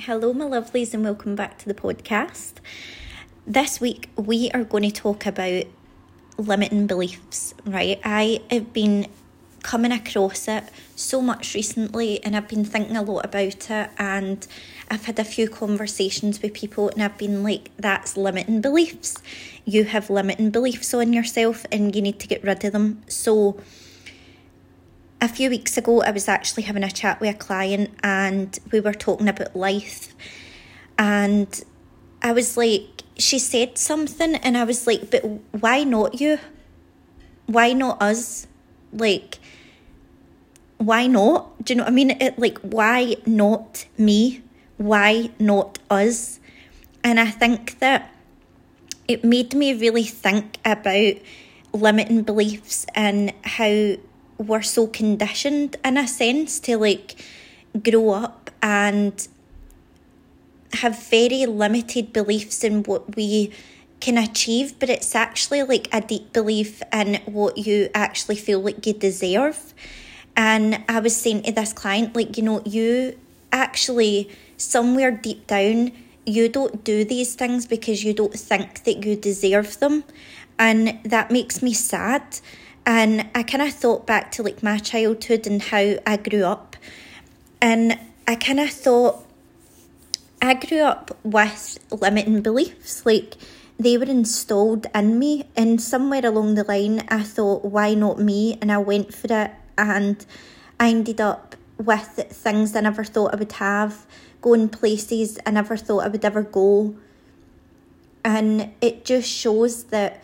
Hello, my lovelies, and welcome back to the podcast. This week, we are going to talk about limiting beliefs, right? I have been coming across it so much recently, and I've been thinking a lot about it. And I've had a few conversations with people, and I've been like, that's limiting beliefs. You have limiting beliefs on yourself, and you need to get rid of them. So, a few weeks ago, I was actually having a chat with a client and we were talking about life. And I was like, she said something, and I was like, but why not you? Why not us? Like, why not? Do you know what I mean? It, like, why not me? Why not us? And I think that it made me really think about limiting beliefs and how we're so conditioned in a sense to like grow up and have very limited beliefs in what we can achieve, but it's actually like a deep belief in what you actually feel like you deserve. And I was saying to this client, like, you know, you actually, somewhere deep down, you don't do these things because you don't think that you deserve them. And that makes me sad and I kind of thought back to like my childhood and how I grew up. And I kind of thought I grew up with limiting beliefs. Like they were installed in me. And somewhere along the line, I thought, why not me? And I went for it. And I ended up with things I never thought I would have, going places I never thought I would ever go. And it just shows that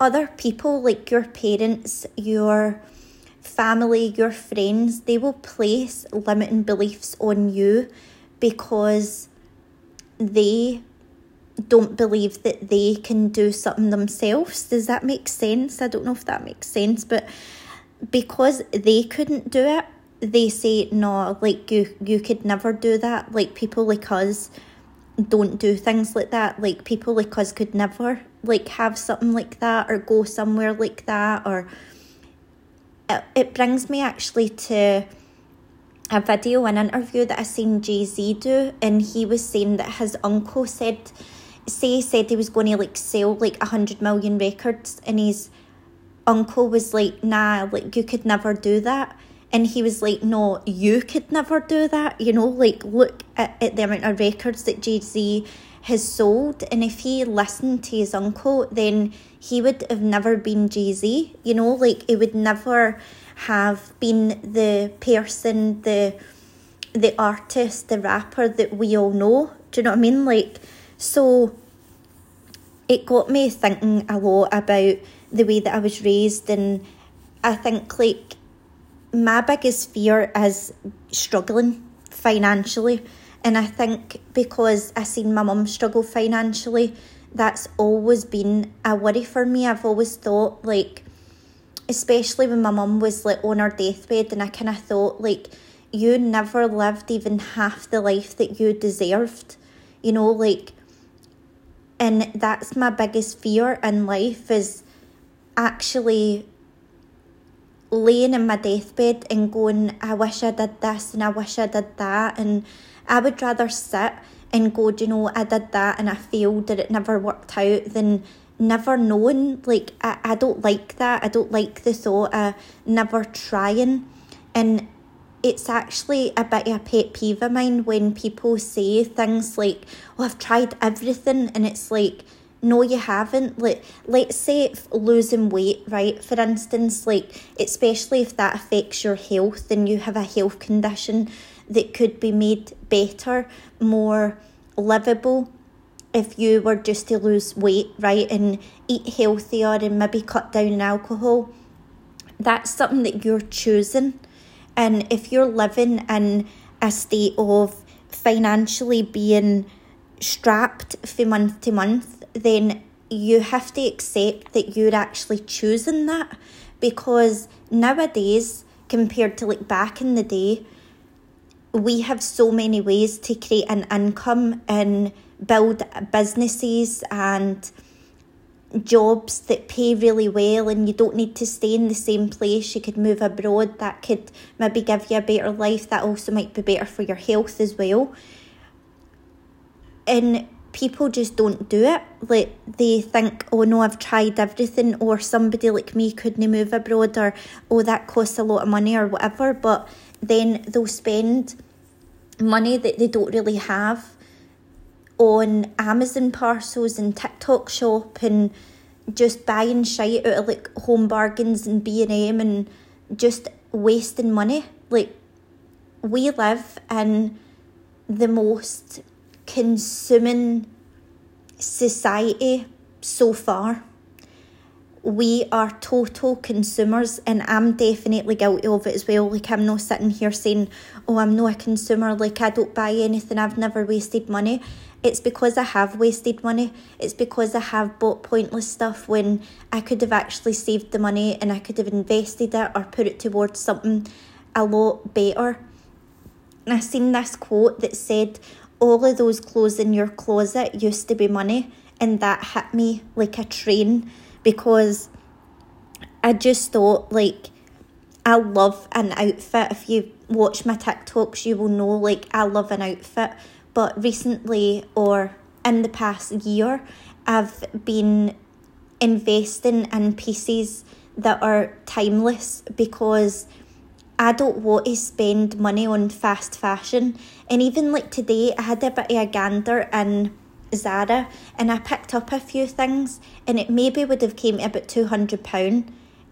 other people, like your parents, your family, your friends, they will place limiting beliefs on you because they don't believe that they can do something themselves. Does that make sense? I don't know if that makes sense, but because they couldn't do it, they say no, like you you could never do that. Like people like us don't do things like that. Like people like us could never like have something like that or go somewhere like that or it, it brings me actually to a video an interview that I seen Jay Z do and he was saying that his uncle said say said he was going to like sell like a hundred million records and his uncle was like nah like you could never do that. And he was like no you could never do that you know like look at, at the amount of records that Jay-Z has sold and if he listened to his uncle then he would have never been Jay-Z you know like he would never have been the person the the artist the rapper that we all know do you know what I mean? Like so it got me thinking a lot about the way that I was raised and I think like my biggest fear is struggling financially and I think because I seen my mum struggle financially, that's always been a worry for me. I've always thought like especially when my mum was like on her deathbed and I kinda thought like you never lived even half the life that you deserved. You know, like and that's my biggest fear in life is actually laying in my deathbed and going, I wish I did this and I wish I did that and I would rather sit and go, you know, I did that and I failed and it never worked out than never knowing. Like, I, I don't like that. I don't like the thought of never trying. And it's actually a bit of a pet peeve of mine when people say things like, oh, I've tried everything. And it's like, no, you haven't. Like, let's say losing weight, right? For instance, like, especially if that affects your health and you have a health condition that could be made better, more livable if you were just to lose weight, right, and eat healthier and maybe cut down on alcohol. That's something that you're choosing. And if you're living in a state of financially being strapped from month to month, then you have to accept that you're actually choosing that because nowadays, compared to like back in the day, we have so many ways to create an income and build businesses and jobs that pay really well and you don't need to stay in the same place. You could move abroad. That could maybe give you a better life. That also might be better for your health as well. And people just don't do it. Like they think, oh no, I've tried everything, or somebody like me couldn't move abroad, or oh, that costs a lot of money, or whatever. But then they'll spend money that they don't really have on Amazon parcels and TikTok shop and just buying shit out of like home bargains and B and M and just wasting money. Like we live in the most consuming society so far. We are total consumers, and I'm definitely guilty of it as well. Like, I'm not sitting here saying, Oh, I'm not a consumer, like, I don't buy anything, I've never wasted money. It's because I have wasted money. It's because I have bought pointless stuff when I could have actually saved the money and I could have invested it or put it towards something a lot better. And I seen this quote that said, all of those clothes in your closet used to be money and that hit me like a train because I just thought like I love an outfit. If you watch my TikToks, you will know like I love an outfit. But recently or in the past year, I've been investing in pieces that are timeless because I don't want to spend money on fast fashion. And even like today, I had a bit of a gander in Zara and I picked up a few things and it maybe would have came to about £200.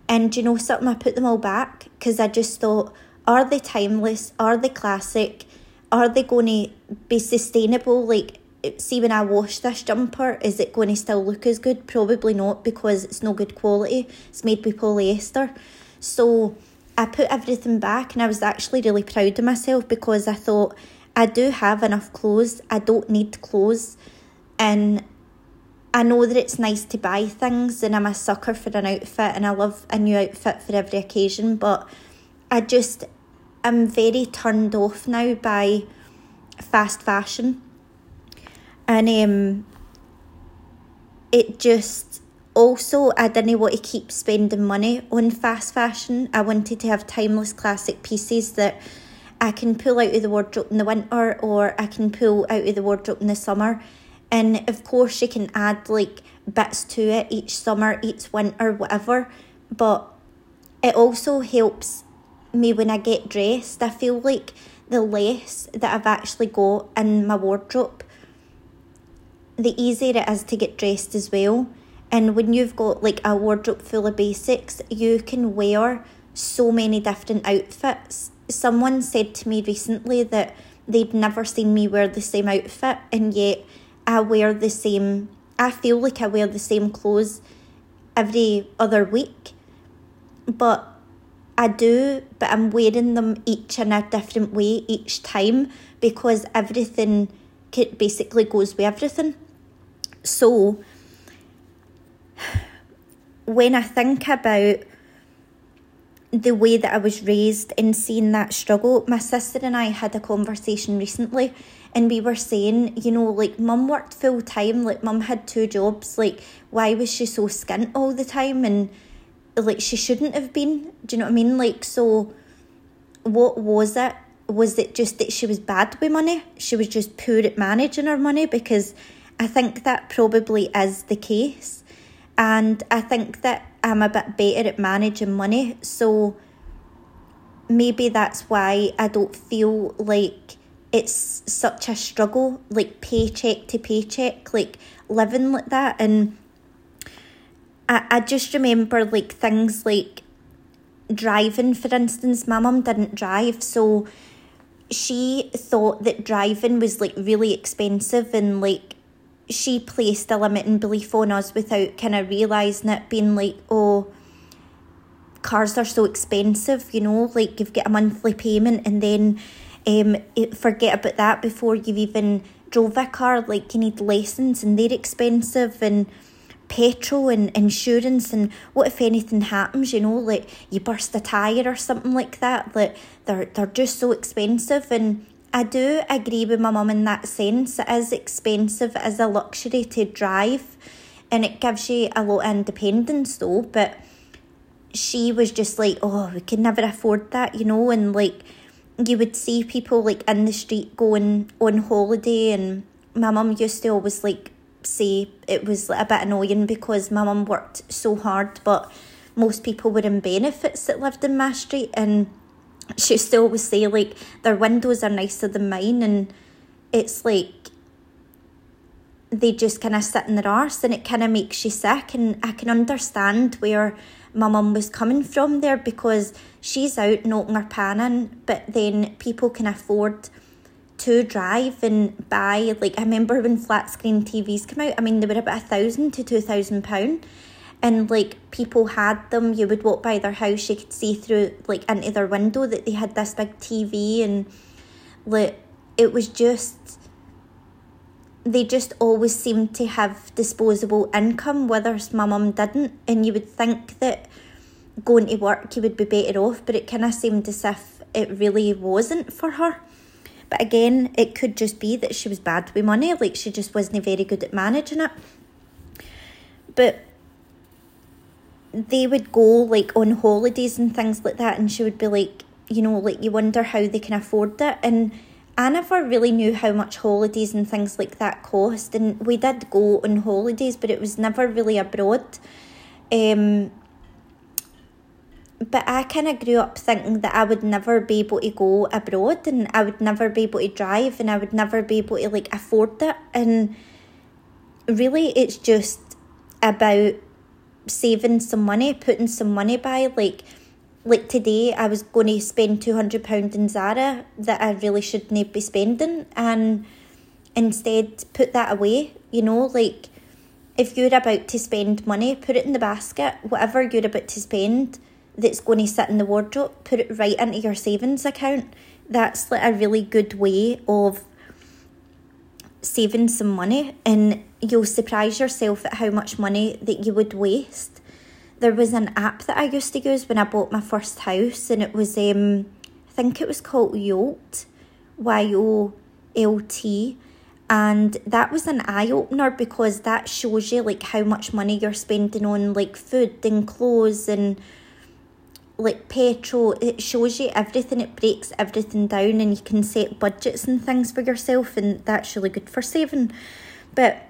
And you know something, I put them all back because I just thought, are they timeless? Are they classic? Are they going to be sustainable? Like, see, when I wash this jumper, is it going to still look as good? Probably not because it's no good quality. It's made with polyester. So, I put everything back and I was actually really proud of myself because I thought I do have enough clothes. I don't need clothes. And I know that it's nice to buy things and I'm a sucker for an outfit and I love a new outfit for every occasion, but I just am very turned off now by fast fashion. And um it just also, I didn't want to keep spending money on fast fashion. I wanted to have timeless classic pieces that I can pull out of the wardrobe in the winter or I can pull out of the wardrobe in the summer. And of course, you can add like bits to it each summer, each winter, whatever. But it also helps me when I get dressed. I feel like the less that I've actually got in my wardrobe, the easier it is to get dressed as well. And when you've got like a wardrobe full of basics, you can wear so many different outfits. Someone said to me recently that they'd never seen me wear the same outfit, and yet I wear the same, I feel like I wear the same clothes every other week. But I do, but I'm wearing them each in a different way each time because everything basically goes with everything. So, when I think about the way that I was raised and seeing that struggle, my sister and I had a conversation recently and we were saying, you know, like mum worked full time, like mum had two jobs, like why was she so skint all the time and like she shouldn't have been. Do you know what I mean? Like so what was it? Was it just that she was bad with money? She was just poor at managing her money because I think that probably is the case. And I think that I'm a bit better at managing money. So maybe that's why I don't feel like it's such a struggle, like paycheck to paycheck, like living like that. And I, I just remember like things like driving, for instance. My mum didn't drive, so she thought that driving was like really expensive and like she placed a limiting belief on us without kind of realising it being like, oh, cars are so expensive, you know, like you've got a monthly payment and then um, forget about that before you've even drove a car. Like you need lessons and they're expensive and petrol and insurance and what if anything happens, you know, like you burst a tyre or something like that. Like they're they're just so expensive and I do agree with my mum in that sense. It is expensive, it is a luxury to drive. and it gives you a lot of independence though but she was just like oh we can never afford that you know and like you would see people like in the street going on holiday and my mum used to always like say it was a bit annoying because my mum worked so hard but most people were in benefits that lived in my street and she used to always say like their windows are nicer than mine and it's like they just kind of sit in their arse and it kind of makes you sick. And I can understand where my mum was coming from there because she's out knocking her pan in but then people can afford to drive and buy. Like I remember when flat screen TVs came out I mean they were about a thousand to two thousand pound. And like people had them. You would walk by their house you could see through like into their window that they had this big TV and like it was just they just always seemed to have disposable income, whereas my mum didn't. And you would think that going to work you would be better off, but it kind of seemed as if it really wasn't for her. But again, it could just be that she was bad with money, like she just wasn't very good at managing it. But they would go like on holidays and things like that, and she would be like, you know, like you wonder how they can afford it. And I never really knew how much holidays and things like that cost, and we did go on holidays, but it was never really abroad. Um, but I kind of grew up thinking that I would never be able to go abroad, and I would never be able to drive, and I would never be able to like afford it. And really, it's just about saving some money, putting some money by, like like today I was going to spend £200 in Zara that I really shouldn't be spending and instead put that away, you know, like if you're about to spend money, put it in the basket, whatever you're about to spend that's going to sit in the wardrobe, put it right into your savings account. That's like a really good way of saving some money and you'll surprise yourself at how much money that you would waste there was an app that I used to use when I bought my first house, and it was um, I think it was called Yolt, Y O L T, and that was an eye opener because that shows you like how much money you're spending on like food and clothes and like petrol. It shows you everything. It breaks everything down, and you can set budgets and things for yourself, and that's really good for saving. But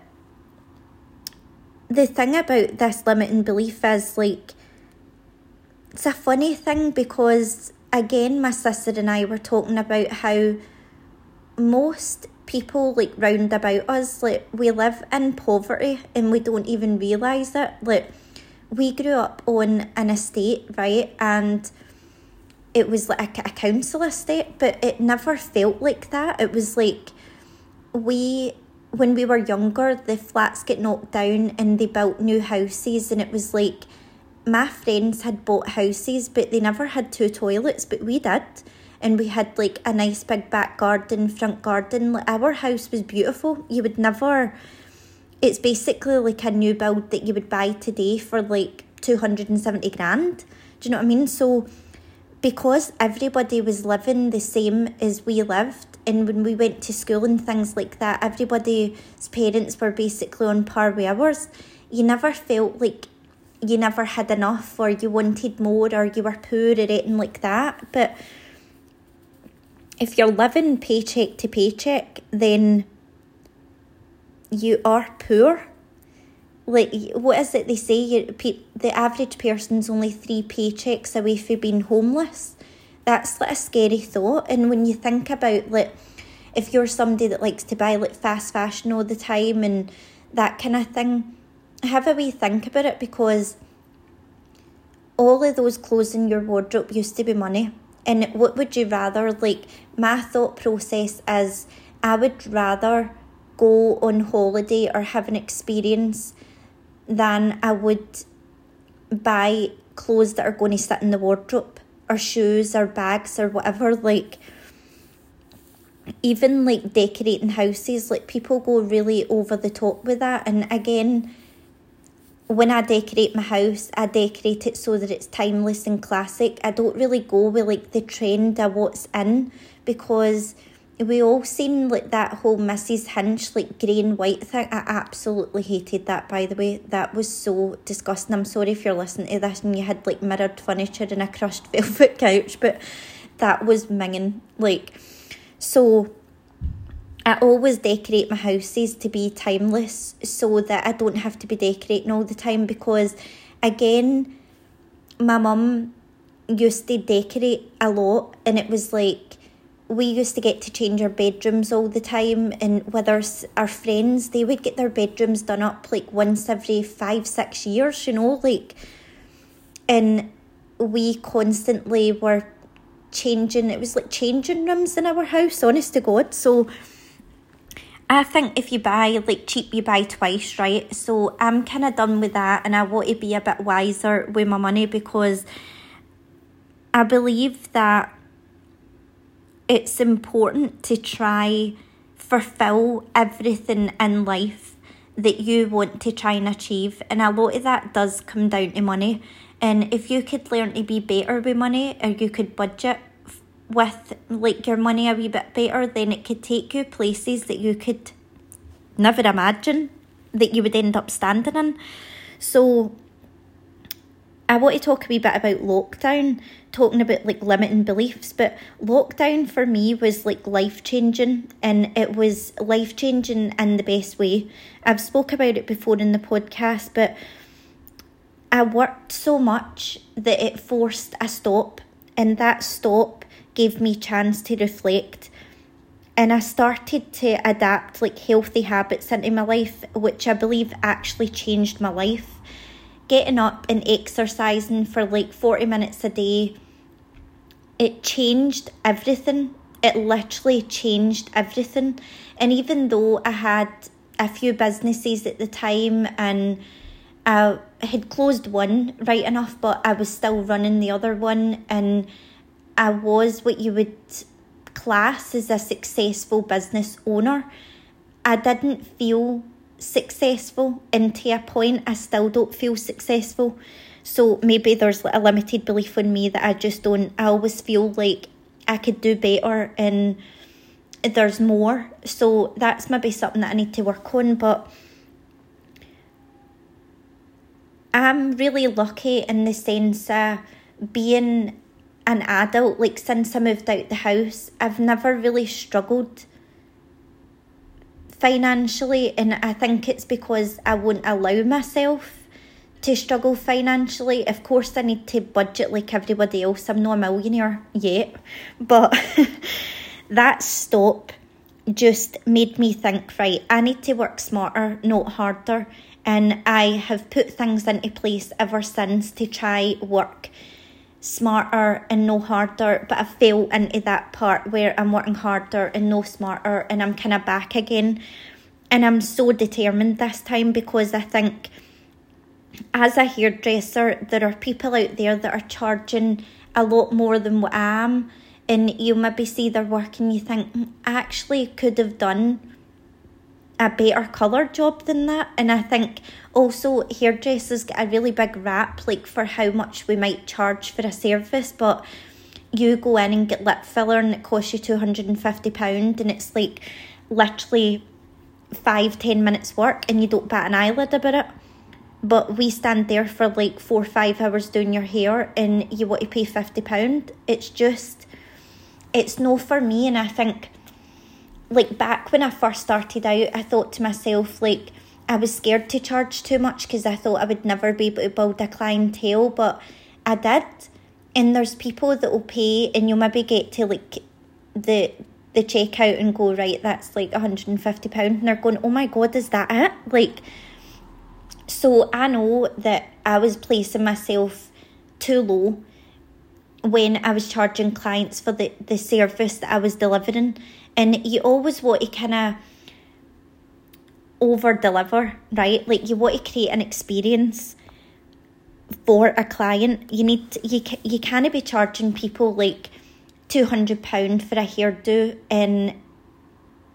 the thing about this limiting belief is like it's a funny thing because again my sister and I were talking about how most people like round about us like we live in poverty and we don't even realize it. Like we grew up on an estate right? And it was like a, a council estate but it never felt like that. It was like we when we were younger, the flats get knocked down and they built new houses, and it was like my friends had bought houses, but they never had two toilets, but we did. And we had like a nice big back garden, front garden. Like, our house was beautiful. You would never, it's basically like a new build that you would buy today for like 270 grand. Do you know what I mean? So, because everybody was living the same as we lived, and when we went to school and things like that, everybody's parents were basically on par with ours. You never felt like you never had enough or you wanted more or you were poor or anything like that. But if you're living paycheck to paycheck, then you are poor. Like, what is it they say? You, the average person's only three paychecks away from being homeless that's like a scary thought. And when you think about like if you're somebody that likes to buy like fast fashion all the time and that kind of thing, have a wee think about it because all of those clothes in your wardrobe used to be money. And what would you rather? Like, my thought process is I would rather go on holiday or have an experience than I would buy clothes that are going to sit in the wardrobe or shoes or bags or whatever like even like decorating houses like people go really over the top with that and again when I decorate my house, I decorate it so that it's timeless and classic. I don't really go with like the trend of what's in because we all seen like that whole Mrs. Hinch like grey and white thing. I absolutely hated that by the way. That was so disgusting. I'm sorry if you're listening to this and you had like mirrored furniture and a crushed velvet couch, but that was minging. Like so I always decorate my houses to be timeless so that I don't have to be decorating all the time because again my mum used to decorate a lot and it was like we used to get to change our bedrooms all the time and with our, our friends they would get their bedrooms done up like once every five six years you know like and we constantly were changing it was like changing rooms in our house honest to god so I think if you buy like cheap, you buy twice, right? So I'm kind of done with that, and I want to be a bit wiser with my money because I believe that it's important to try fulfill everything in life that you want to try and achieve and a lot of that does come down to money. And if you could learn to be better with money or you could budget with like your money a wee bit better then it could take you places that you could never imagine that you would end up standing in. So I want to talk a wee bit about lockdown, talking about like limiting beliefs, but lockdown for me was like life changing and it was life changing in the best way. I've spoke about it before in the podcast, but I worked so much that it forced a stop and that stop gave me chance to reflect and I started to adapt like healthy habits into my life, which I believe actually changed my life getting up and exercising for like 40 minutes a day, it changed everything. It literally changed everything. And even though I had a few businesses at the time and I had closed one right enough, but I was still running the other one, and I was what you would class as a successful business owner. I didn't feel successful and to a point I still don't feel successful. So maybe there's a limited belief in me that I just don't I always feel like I could do better and there's more. So that's maybe something that I need to work on. But I'm really lucky in the sense of being an adult, like since I moved out the house, I've never really struggled financially, and I think it's because I won't allow myself to struggle financially. Of course, I need to budget like everybody else. I'm not a millionaire yet, but that stop just made me think right, I need to work smarter, not harder. And I have put things into place ever since to try work smarter and no harder, but I fell into that part where I'm working harder and no smarter, and I'm kind of back again. And I'm so determined this time because I think as a hairdresser, there are people out there that are charging a lot more than what I am. And you maybe see their work and you think, mm, actually could have done a better colour job than that. And I think also hairdressers get a really big rap like for how much we might charge for a service, but you go in and get lip filler and it costs you two hundred and it's like literally five, ten minutes work and you don't bat an eyelid about it. But we stand there for like four or five hours doing your hair and you want to pay fifty pound. It's just it's no for me and I think like back when I first started out, I thought to myself, like, I was scared to charge too much because I thought I would never be able to build a clientele, but I did. And there's people that will pay, and you'll maybe get to like the the checkout and go right. That's like one hundred and fifty pound, and they're going, "Oh my god, is that it?" Like, so I know that I was placing myself too low when I was charging clients for the the service that I was delivering and you always want to kind of over deliver, right? Like you want to create an experience for a client. You need to, you you can't be charging people like two hundred pound for a hairdo and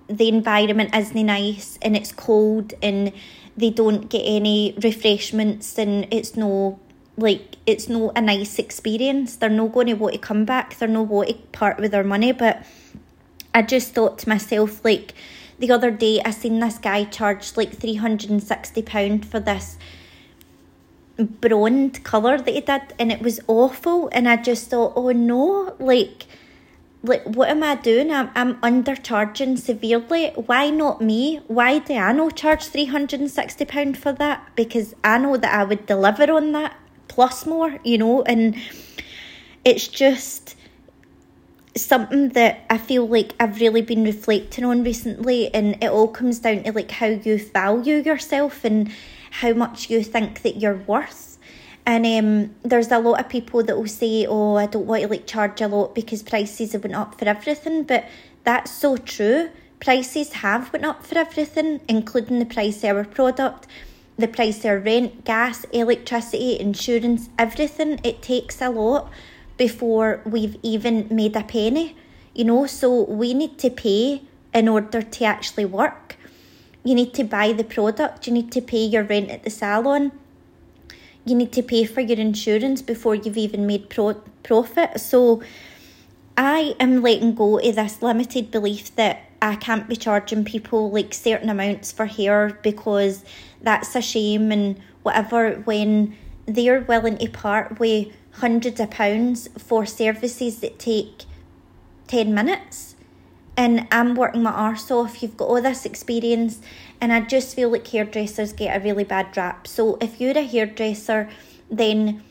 the environment isn't nice and it's cold and they don't get any refreshments and it's no like it's no a nice experience. They're not going to want to come back. They're not want to part with their money, but I just thought to myself, like, the other day I seen this guy charged like £360 for this blonde colour that he did and it was awful and I just thought, oh no, like like what am I doing? I'm I'm undercharging severely. Why not me? Why do I not charge three hundred and sixty pound for that? Because I know that I would deliver on that plus more, you know, and it's just something that I feel like I've really been reflecting on recently and it all comes down to like how you value yourself and how much you think that you're worth and um, there's a lot of people that will say, "Oh, I don't want to like charge a lot because prices have went up for everything." But that's so true. Prices have went up for everything, including the price of our product, the price of our rent, gas, electricity, insurance, everything. It takes a lot before we've even made a penny. You know, so we need to pay in order to actually work. You need to buy the product. You need to pay your rent at the salon you need to pay for your insurance before you've even made pro- profit. So I am letting go of this limited belief that I can't be charging people like certain amounts for hair because that's a shame and whatever when they're willing to part with hundreds of pounds for services that take 10 minutes and I'm working my arse off. You've got all this experience and I just feel like hairdressers get a really bad rap. So if you're a hairdresser, then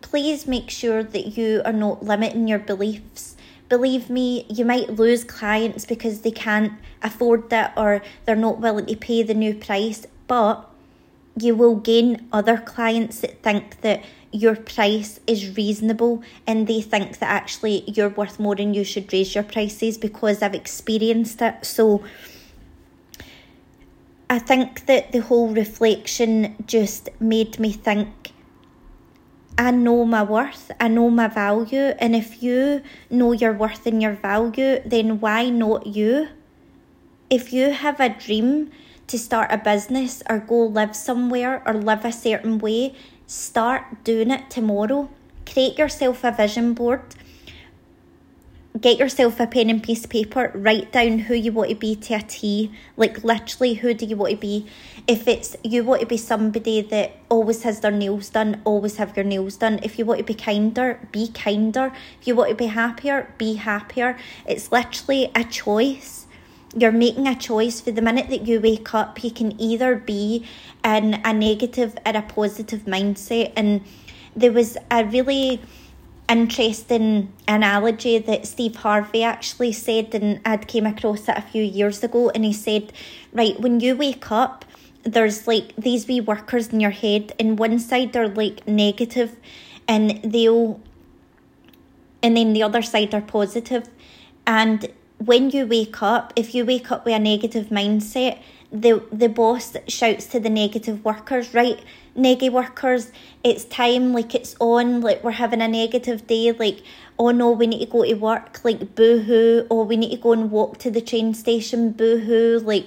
please make sure that you are not limiting your beliefs. Believe me, you might lose clients because they can't afford it or they're not willing to pay the new price, but you will gain other clients that think that your price is reasonable and they think that actually you're worth more and you should raise your prices because I've experienced it. So I think that the whole reflection just made me think I know my worth, I know my value, and if you know your worth and your value, then why not you? If you have a dream to start a business or go live somewhere or live a certain way, start doing it tomorrow. Create yourself a vision board get yourself a pen and piece of paper, write down who you want to be to a T. Like literally, who do you want to be? If it's you want to be somebody that always has their nails done, always have your nails done. If you want to be kinder, be kinder. If you want to be happier, be happier. It's literally a choice. You're making a choice for the minute that you wake up, you can either be in a negative or a positive mindset. And there was a really interesting analogy that Steve Harvey actually said, and I'd came across it a few years ago, and he said, right, when you wake up, there's like these wee workers in your head, and one side are like negative, and they'll, and then the other side are positive, and when you wake up, if you wake up with a negative mindset, the the boss shouts to the negative workers, right? Neggy workers, it's time, like it's on, like we're having a negative day, like oh no, we need to go to work, like boo hoo, or oh, we need to go and walk to the train station, boo hoo, like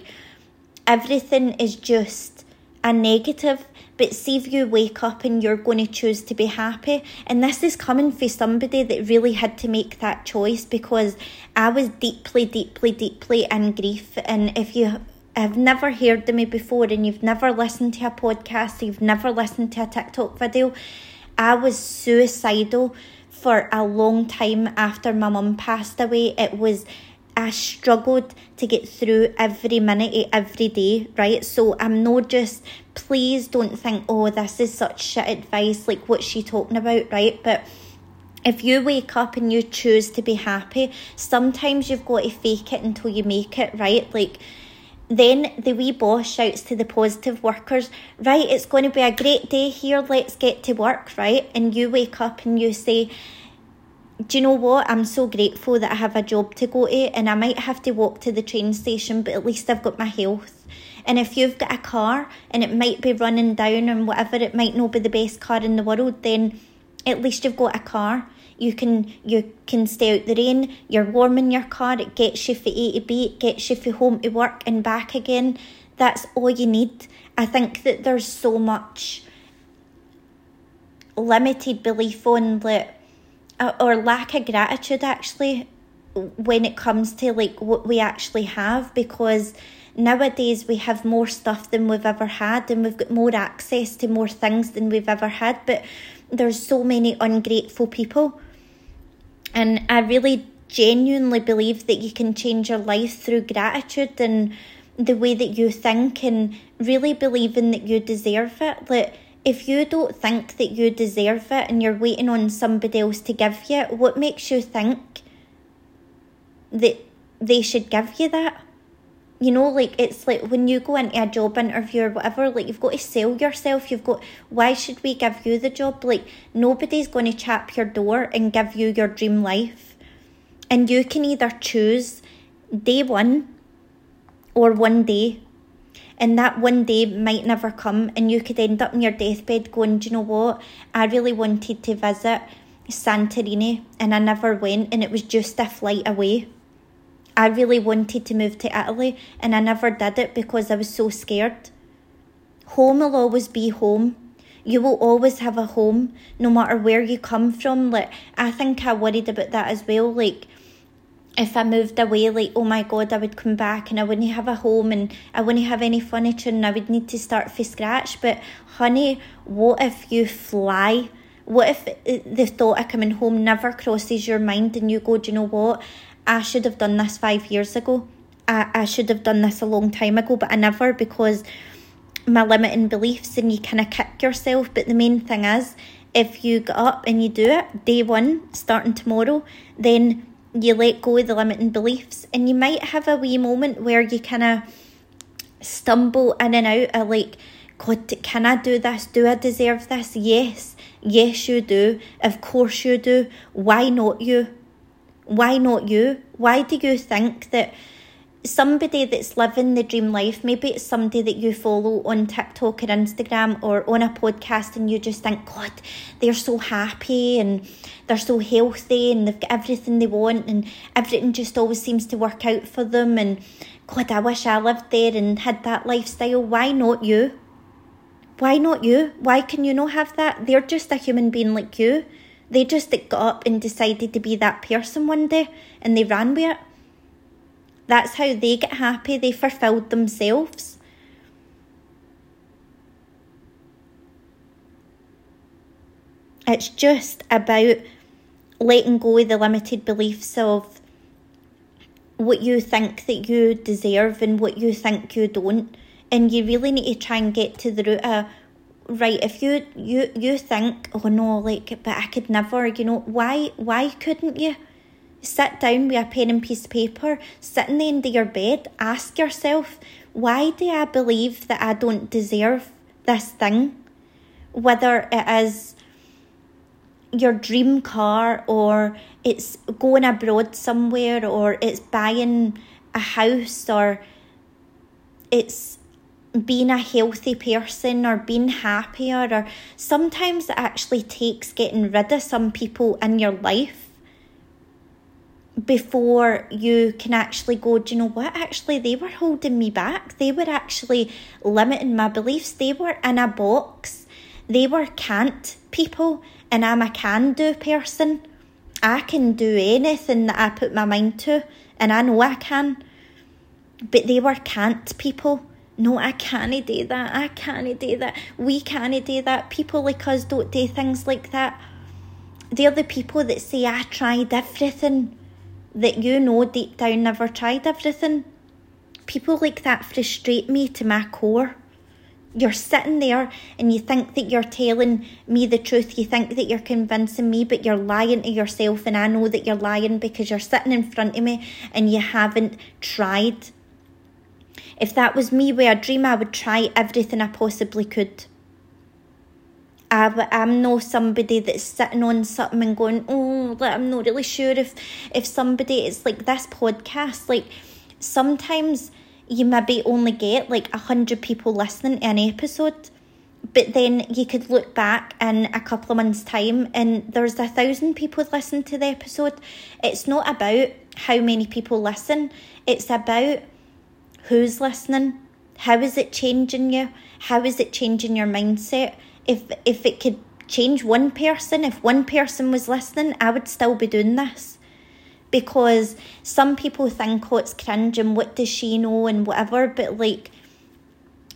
everything is just a negative. But see if you wake up and you're going to choose to be happy. And this is coming for somebody that really had to make that choice because I was deeply, deeply, deeply in grief. And if you have never heard of me before and you've never listened to a podcast, you've never listened to a TikTok video, I was suicidal for a long time after my mum passed away. It was I struggled to get through every minute every day, right? So I'm not just please don't think, oh, this is such shit advice, like what's she talking about, right? But if you wake up and you choose to be happy, sometimes you've got to fake it until you make it, right? Like then the wee boss shouts to the positive workers, right, it's going to be a great day here, let's get to work, right? And you wake up and you say, do you know what? I'm so grateful that I have a job to go to and I might have to walk to the train station, but at least I've got my health. And if you've got a car and it might be running down and whatever, it might not be the best car in the world, then at least you've got a car you can you can stay out the rain. You're warm in your car. It gets you from A to B. It gets you from home to work and back again. That's all you need. I think that there's so much limited belief on that, or lack of gratitude actually when it comes to like what we actually have because nowadays we have more stuff than we've ever had and we've got more access to more things than we've ever had but there's so many ungrateful people. And i really genuinely believe that you can change your life through gratitude and the way that you think and really believing that you deserve it like if you don't think that you deserve it and you're waiting on somebody else to give you what makes you think that they should give you that? You know like it's like when you go into a job interview or whatever like you've got to sell yourself. You've got why should we give you the job? Like nobody's going to chap your door and give you your dream life. And you can either choose day one or one day and that one day might never come and you could end up in your deathbed going do you know what i really wanted to visit santorini and i never went and it was just a flight away I really wanted to move to Italy and I never did it because I was so scared. Home will always be home. You will always have a home no matter where you come from. Like I think I worried about that as well. Like if I moved away, like, oh my god, I would come back and I wouldn't have a home and I wouldn't have any furniture and I would need to start from scratch. But honey, what if you fly? What if the thought of coming home never crosses your mind and you go, do you know what? I should have done this five years ago. I, I should have done this a long time ago, but I never because my limiting beliefs and you kind of kick yourself. But the main thing is, if you get up and you do it day one, starting tomorrow, then you let go of the limiting beliefs and you might have a wee moment where you kind of stumble in and out of like, God, can I do this? Do I deserve this? Yes, yes, you do. Of course, you do. Why not you? Why not you? Why do you think that somebody that's living the dream life, maybe it's somebody that you follow on TikTok or Instagram or on a podcast, and you just think, God, they're so happy and they're so healthy and they've got everything they want and everything just always seems to work out for them. And God, I wish I lived there and had that lifestyle. Why not you? Why not you? Why can you not have that? They're just a human being like you. They just got up and decided to be that person one day and they ran with it. That's how they get happy. They fulfilled themselves. It's just about letting go of the limited beliefs of what you think that you deserve and what you think you don't. And you really need to try and get to the root of right if you you you think oh no like but i could never you know why why couldn't you sit down with a pen and piece of paper sit in the end of your bed ask yourself why do i believe that i don't deserve this thing? Whether it is your dream car or it's going abroad somewhere or it's buying a house or it's being a healthy person or being happier or sometimes it actually takes getting rid of some people in your life before you can actually go, do you know what? Actually, they were holding me back. They were actually limiting my beliefs. They were in a box. They were can't people, and I'm a can do person. I can do anything that I put my mind to, and I know I can. But they were can't people no, I can't do that. I can't do that. We can't do that. People like us don't do things like that. They're the people that say, I tried everything, that you know deep down never tried everything. People like that frustrate me to my core. You're sitting there and you think that you're telling me the truth. You think that you're convincing me, but you're lying to yourself. And I know that you're lying because you're sitting in front of me and you haven't tried if that was me with a dream, I would try everything I possibly could. I, I'm not somebody that's sitting on something and going, oh, I'm not really sure if if somebody is like this podcast. Like sometimes you maybe only get like a hundred people listening to an episode, but then you could look back in a couple of months' time and there's a thousand people listening to the episode. It's not about how many people listen. It's about who's listening how is it changing you how is it changing your mindset if if it could change one person if one person was listening i would still be doing this because some people think, oh, it's cringe and what does she know and whatever, but like,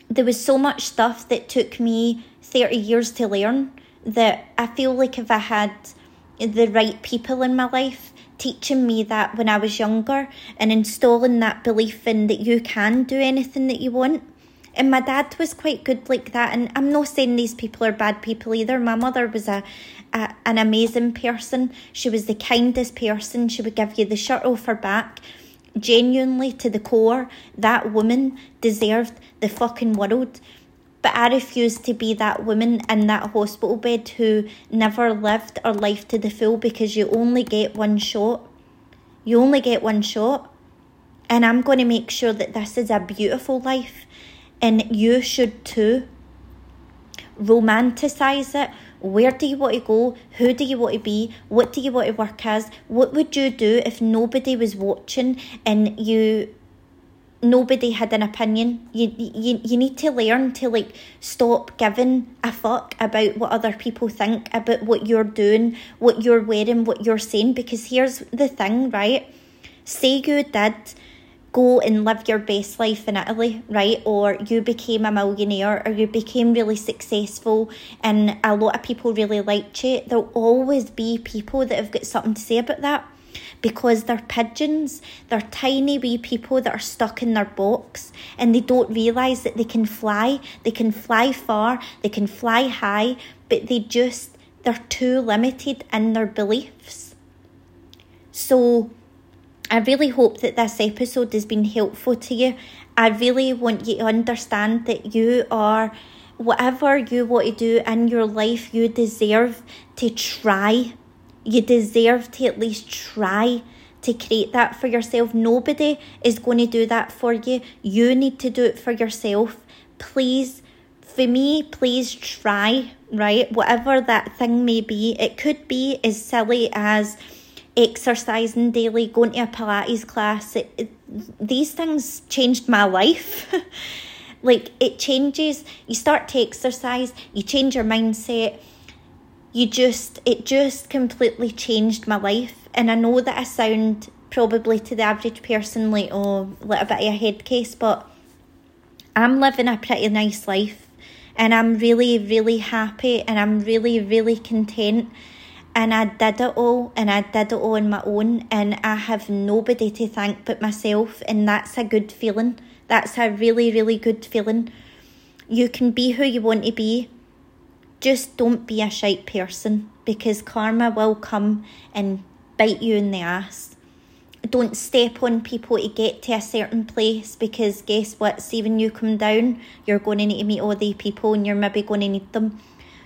there was so much stuff that took me 30 years to learn that I feel like if I had the right people in my life teaching me that when I was younger and installing that belief in that you can do anything that you want. And my dad was quite good like that. And I'm not saying these people are bad people either. My mother was a, a an amazing person. She was the kindest person. She would give you the shirt off her back genuinely to the core, that woman deserved the fucking world. But I refused to be that woman in that hospital bed who never lived her life to the full because you only get one shot. You only get one shot. And I'm going to make sure that this is a beautiful life. And you should too. Romanticize it where do you want to go? Who do you want to be? What do you want to work as? What would you do if nobody was watching and you nobody had an opinion. You, you you need to learn to like stop giving a fuck about what other people think about what you're doing, what you're wearing, what you're saying. Because here's the thing, right? Say you did go and live your best life in Italy, right? Or you became a millionaire or you became really successful and a lot of people really liked you, there'll always be people that have got something to say about that because they're pigeons, they're tiny wee people that are stuck in their box and they don't realise that they can fly, they can fly far, they can fly high, but they just, they're too limited in their beliefs. So, I really hope that this episode has been helpful to you. I really want you to understand that you are whatever you want to do in your life, you deserve to try. You deserve to at least try to create that for yourself. Nobody is going to do that for you. You need to do it for yourself. Please, for me, please try, right? Whatever that thing may be. It could be as silly as exercising daily, going to a Pilates class. It, it, these things changed my life. like it changes, you start to exercise, you change your mindset. You just, it just completely changed my life. And I know that I sound probably to the average person like, oh, a little bit of a head case, but I'm living a pretty nice life and I'm really, really happy and I'm really, really content and I did it all and I did it all on my own and I have nobody to thank but myself and that's a good feeling. That's a really, really good feeling. You can be who you want to be. Just don't be a shite person because karma will come and bite you in the ass. Don't step on people to get to a certain place because guess what? When you come down, you're going to need to meet all the people and you're maybe going to need them.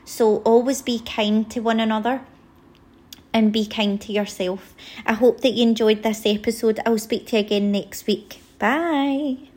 So always be kind to one another and be kind to yourself. I hope that you enjoyed this episode. I'll speak to you again next week. Bye.